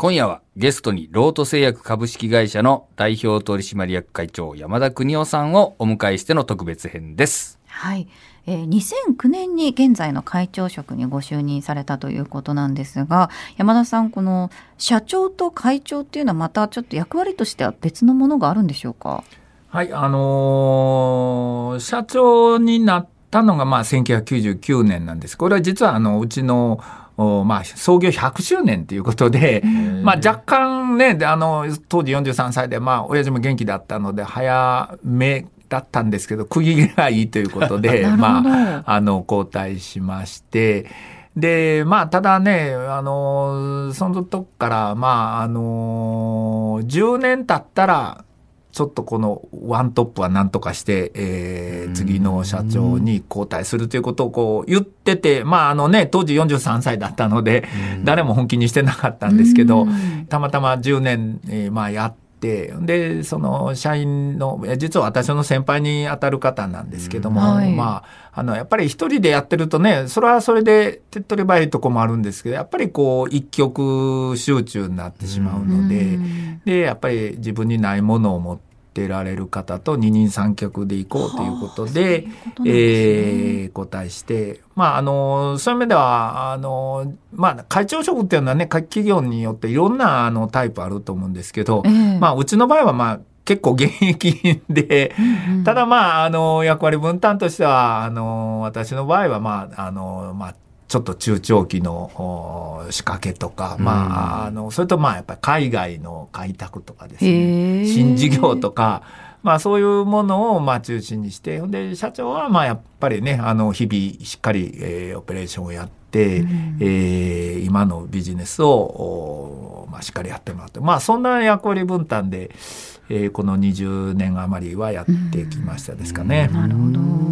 今夜はゲストにロート製薬株式会社の代表取締役会長山田邦夫さんをお迎えしての特別編です。はい、えー、2009年に現在の会長職にご就任されたということなんですが山田さんこの社長と会長っていうのはまたちょっと役割としては別のものがあるんでしょうか？はい、あのー社長になったのが、まあ、1999年なんです。これは実は、あの、うちの、おまあ、創業100周年ということで、まあ、若干ね、であの、当時43歳で、まあ、親父も元気だったので、早めだったんですけど、区切りがいいということで、まあ、あの、交代しまして、で、まあ、ただね、あの、その時から、まあ、あの、10年経ったら、ちょっとこのワントップは何とかして、えー次の社長に交代するということをこう言ってて、まああのね、当時43歳だったので、誰も本気にしてなかったんですけど、たまたま10年、えーまあやって、で、その社員の、実は私の先輩に当たる方なんですけども、はい。まあ、あの、やっぱり一人でやってるとね、それはそれで手っ取り早いとこもあるんですけど、やっぱりこう一極集中になってしまうので、うん。でやっぱり自分にないものを持ってられる方と二人三脚で行こうということで、はあねえー交代して、まあ、あの、そういう意味では、あの、まあ、会長職っていうのはね、各企業によっていろんなあのタイプあると思うんですけど、ええ。まあ、うちの場合は、まあ、結構現役で、うんうん。ただまあ、あの、役割分担としては、あの、私の場合は、まあ、あの、まあ、ちょっと中長期のお仕掛けとか、まあ、あの、それとまあ、やっぱり海外の開拓とかですね。新事業とか、まあそういうものをまあ中心にして、で社長はまあやっぱりね、あの日々しっかり、えーオペレーションをやって、うんえー今のビジネスを、おまあ、しっかりやってもらって、まあそんな役割分担で、えーこの20年余りはやってきましたですかね。なるほど。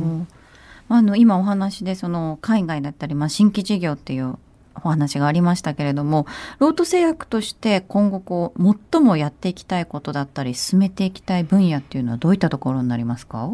あの今お話でその海外だったり、まあ、新規事業っていうお話がありましたけれどもロート製薬として今後こう最もやっていきたいことだったり進めていきたい分野っていうのはどういったところになりますか？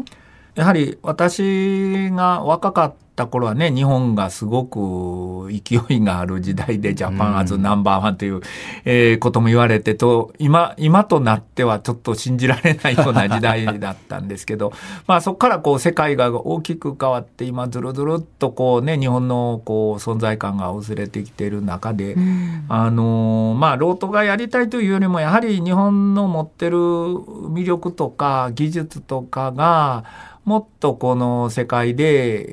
やはり私が若かった頃はね、日本がすごく勢いがある時代で、ジャパンアズナンバーワンという、えーことも言われてと、今、今となってはちょっと信じられないような時代だったんですけど、まあそこからこう世界が大きく変わって、今ずるずるっとこうね、日本のこう存在感が薄れてきている中で、あのーまあ、ロートがやりたいというよりも、やはり日本の持ってる魅力とか技術とかが、もっとこの世界で、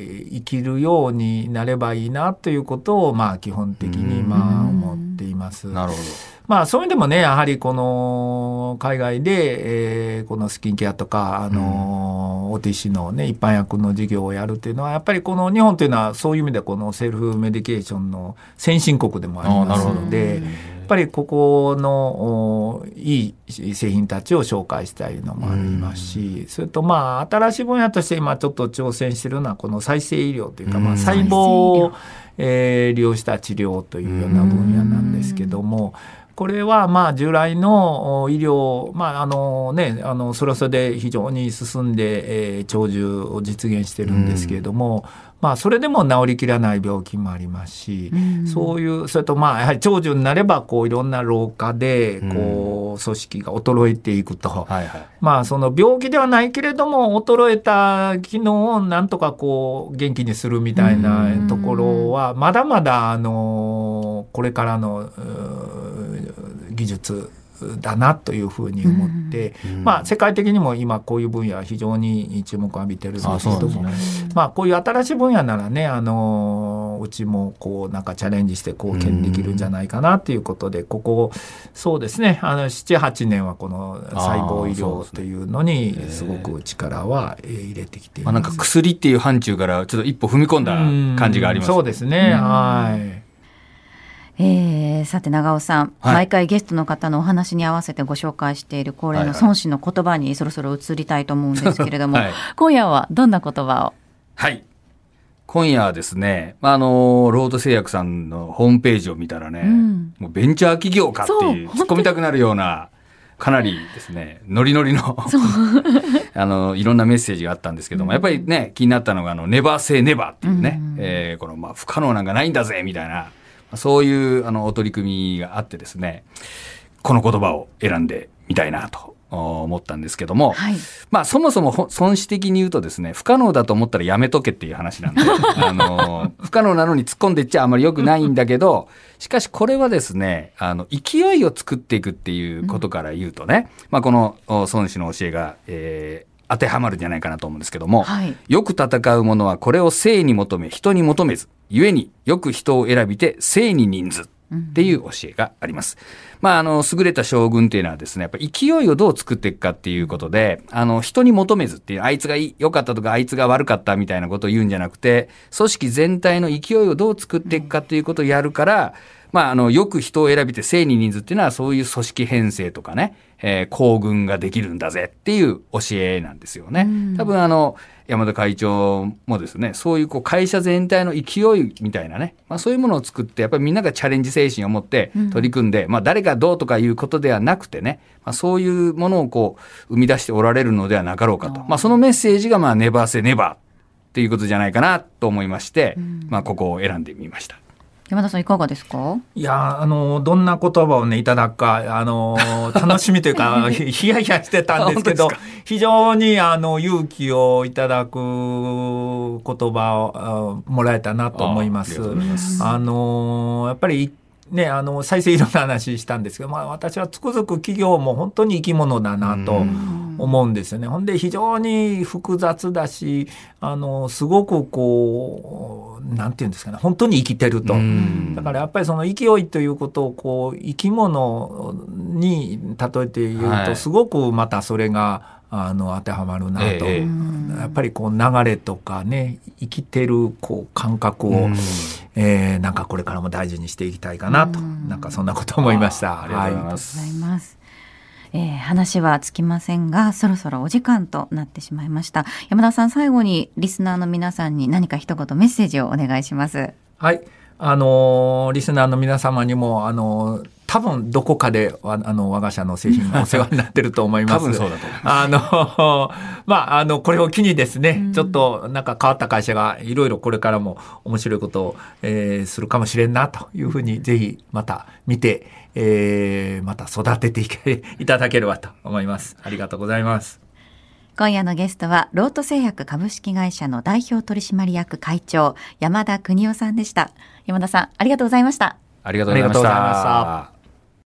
えー生きるようになればいいなということを、まあ、基本的に、まあ、うん思っています。なるほど。まあそういう意味でもね、やはりこの海外で、えーこのスキンケアとか、あの、OTC のね、一般薬の事業をやるっていうのは、やっぱりこの日本というのはそういう意味でこのセルフメディケーションの先進国でもありますあーなるほどので、やっぱりここのおいい製品たちを紹介したいのもありますし、それとまあ新しい分野として今ちょっと挑戦してるのはこの再生医療というか、まうん。あ細胞を、えー利用した治療というような分野なんですけども、これはまあ従来のお医療、まああのね、あのそれはそれで非常に進んで、えー長寿を実現してるんですけれども、まあそれでも治りきらない病気もありますし、うん。そういう、それとまあやはり長寿になればこういろんな老化でこう組織が衰えていくと、はいはい。まあその病気ではないけれども衰えた機能をなんとかこう元気にするみたいなところはまだまだあのこれからの技術だなというふうに思って、うんまあ世界的にも今こういう分野は非常に注目を浴びてるんですけどですねも。まあこういう新しい分野ならね、あのうちもこうなんかチャレンジして貢献できるんじゃないかなということで、ここ、そうですね、あの7、8年はこの細胞医療というのにすごく力はえー入れてきていまあ、ます。なんか薬っていう範疇からちょっと一歩踏み込んだ感じがあります。うんそうですね、はい。えーさて長尾さん、はい。毎回ゲストの方のお話に合わせてご紹介している恒例の孫子の言葉にそろそろ移りたいと思うんですけれども、はい。今夜はどんな言葉を？はい。今夜はですね、あの、ロード製薬さんのホームページを見たらね、うん。もうベンチャー企業かっていう、突っ込みたくなるような、かなりですね、ノリノリの、あの、いろんなメッセージがあったんですけども、やっぱりね、気になったのが、あの、ネバーセーネバーっていうね、うんえーこの、まあ、不可能なんかないんだぜ、みたいな、まあそういうあのお取り組みがあってですね、この言葉を選んでみたいなと思ったんですけども、はい。まあそもそもほ損失的に言うとですね、不可能だと思ったらやめとけっていう話なんで、あの、不可能なのに突っ込んでいっちゃあまり良くないんだけど、しかしこれはですね、あの、勢いを作っていくっていうことから言うとね、まあこのお孫子の教えが、えー当てはまるんじゃないかなと思うんですけども、はい。よく戦う者はこれを性に求め人に求めず、ゆえによく人を選びて正に人数っていう教えがあります。まあ、あの、優れた将軍っていうのはですね、やっぱ勢いをどう作っていくかっていうことで、あの、人に求めずっていう、あいつが良かったとか、あいつが悪かったみたいなことを言うんじゃなくて、組織全体の勢いをどう作っていくかっていうことをやるから、まあ、あの、よく人を選びて性に人数っていうのは、そういう組織編成とかね、えー行軍ができるんだぜっていう教えなんですよね。多分あの、山田会長もですね、そういうこう会社全体の勢いみたいなね、まあそういうものを作って、やっぱりみんながチャレンジ精神を持って取り組んで、まあ誰がどうとかいうことではなくてね、まあそういうものをこう生み出しておられるのではなかろうかと。まあそのメッセージがまあネバーセネバーっていうことじゃないかなと思いまして、まあここを選んでみました。山田さんいかがですか？いや、あの、どんな言葉をね、いただくか、あの、楽しみというか、ひ ヒヤヒヤしてたんですけど非常に、あの、勇気をいただく言葉をあもらえたなと思います。あありがとうございます。あの、やっぱり、ね、あの、再生いろんな話したんですけど、まあ私はつくづく企業も本当に生き物だなと思うんですよね。ほんで非常に複雑だし、あの、すごくこう、なんていうんですかね、本当に生きてると。うんだからやっぱりその勢いということをこう生き物に例えて言うと、はいすごくまたそれがあの当てはまるなと、ええやっぱりこう流れとかね生きてるこう感覚を、うんえーなんかこれからも大事にしていきたいかなと、うんなんかそんなこと思いました。あありがとうございはます。ありがとうございます。えー話はつきませんが、そろそろお時間となってしまいました。山田さん、最後にリスナーの皆さんに何か一言メッセージをお願いします。はい。あのーリスナーの皆様にも、あのー多分どこかで、わあの、我が社の製品がお世話になってると思います。多分そうだと思います。あの、まあ、あの、これを機にですね、ちょっとなんか変わった会社がいろいろこれからも面白いことを、えーするかもしれんなというふうに、ぜひまた見て、えーまた育てていけいただければと思います。ありがとうございます。今夜のゲストは、ロート製薬株式会社の代表取締役会長、山田邦夫さんでした。山田さん、ありがとうございました。ありがとうございました。